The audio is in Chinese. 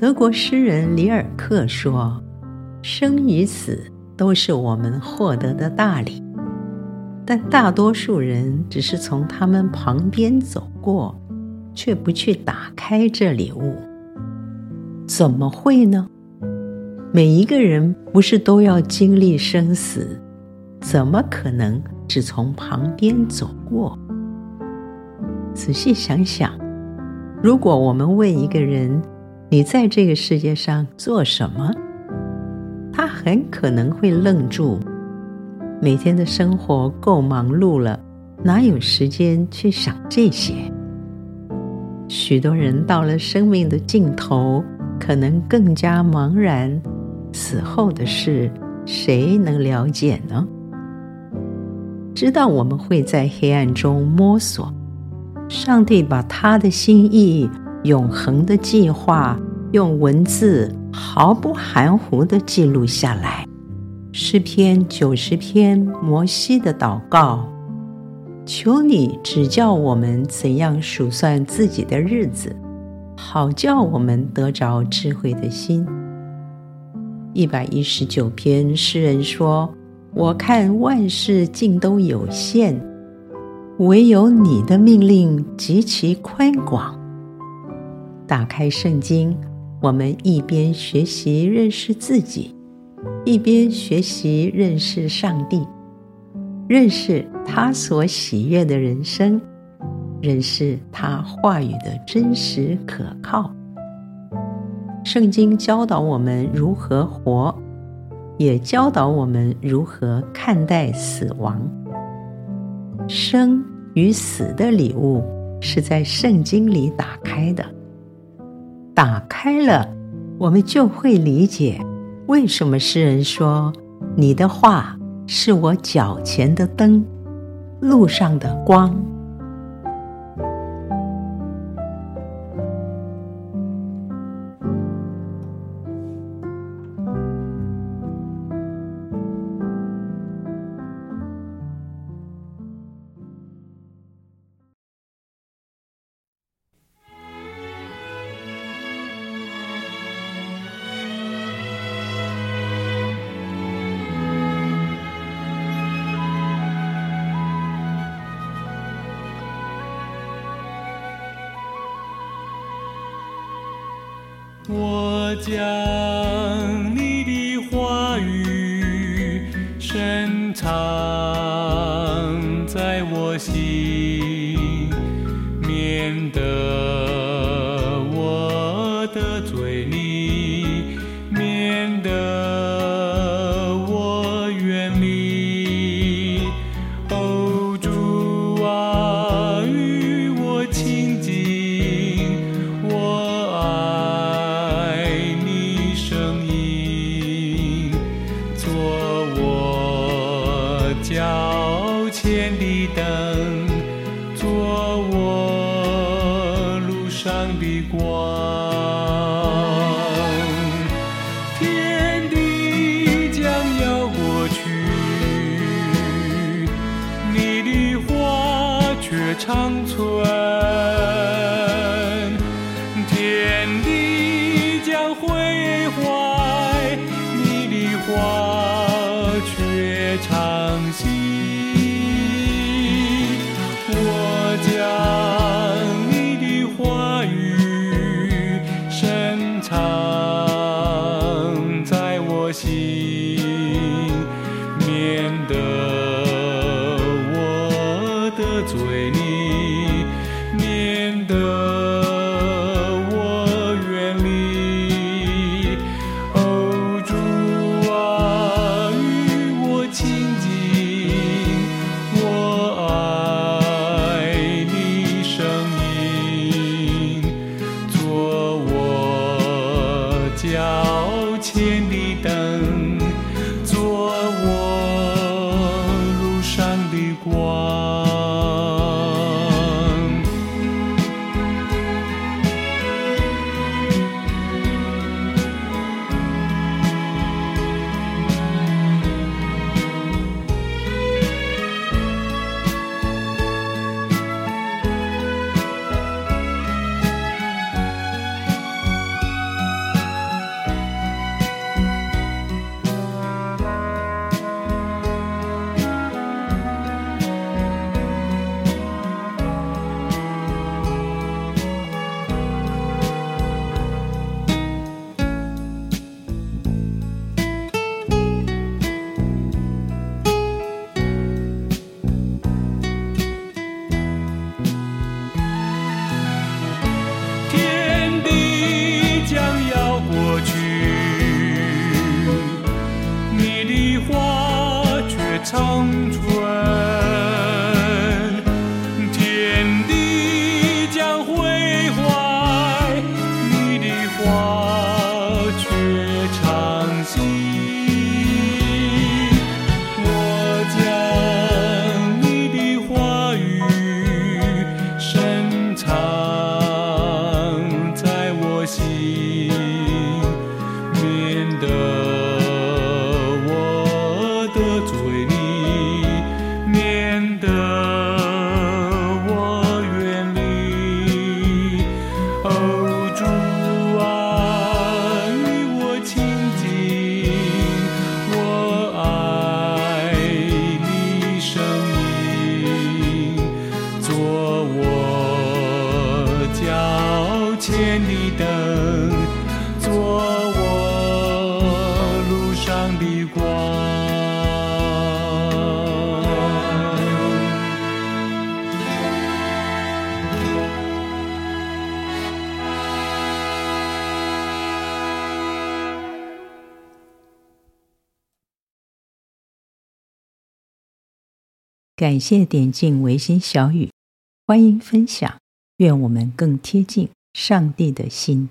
德国诗人里尔克说：“生与死都是我们获得的大礼，但大多数人只是从他们旁边走过，却不去打开这礼物。怎么会呢？每一个人不是都要经历生死，怎么可能只从旁边走过？仔细想想，如果我们问一个人，你在这个世界上做什么？他很可能会愣住。每天的生活够忙碌了，哪有时间去想这些？许多人到了生命的尽头，可能更加茫然。死后的事，谁能了解呢？知道我们会在黑暗中摸索，上帝把他的心意。永恒的计划，用文字毫不含糊的记录下来。诗篇九十篇，摩西的祷告：求你指教我们怎样数算自己的日子，好叫我们得着智慧的心。一百一十九篇，诗人说：我看万事尽都有限，唯有你的命令极其宽广。打开圣经，我们一边学习认识自己，一边学习认识上帝，认识他所喜悦的人生，认识他话语的真实可靠。圣经教导我们如何活，也教导我们如何看待死亡。生与死的礼物是在圣经里打开的。打开了，我们就会理解为什么诗人说：“你的话是我脚前的灯，路上的光。”我将你的话语深藏。的光。天地将要过去，你的话却长存。做你。长春。千里灯，做我路上的光。感谢点进维心小雨，欢迎分享，愿我们更贴近上帝的心。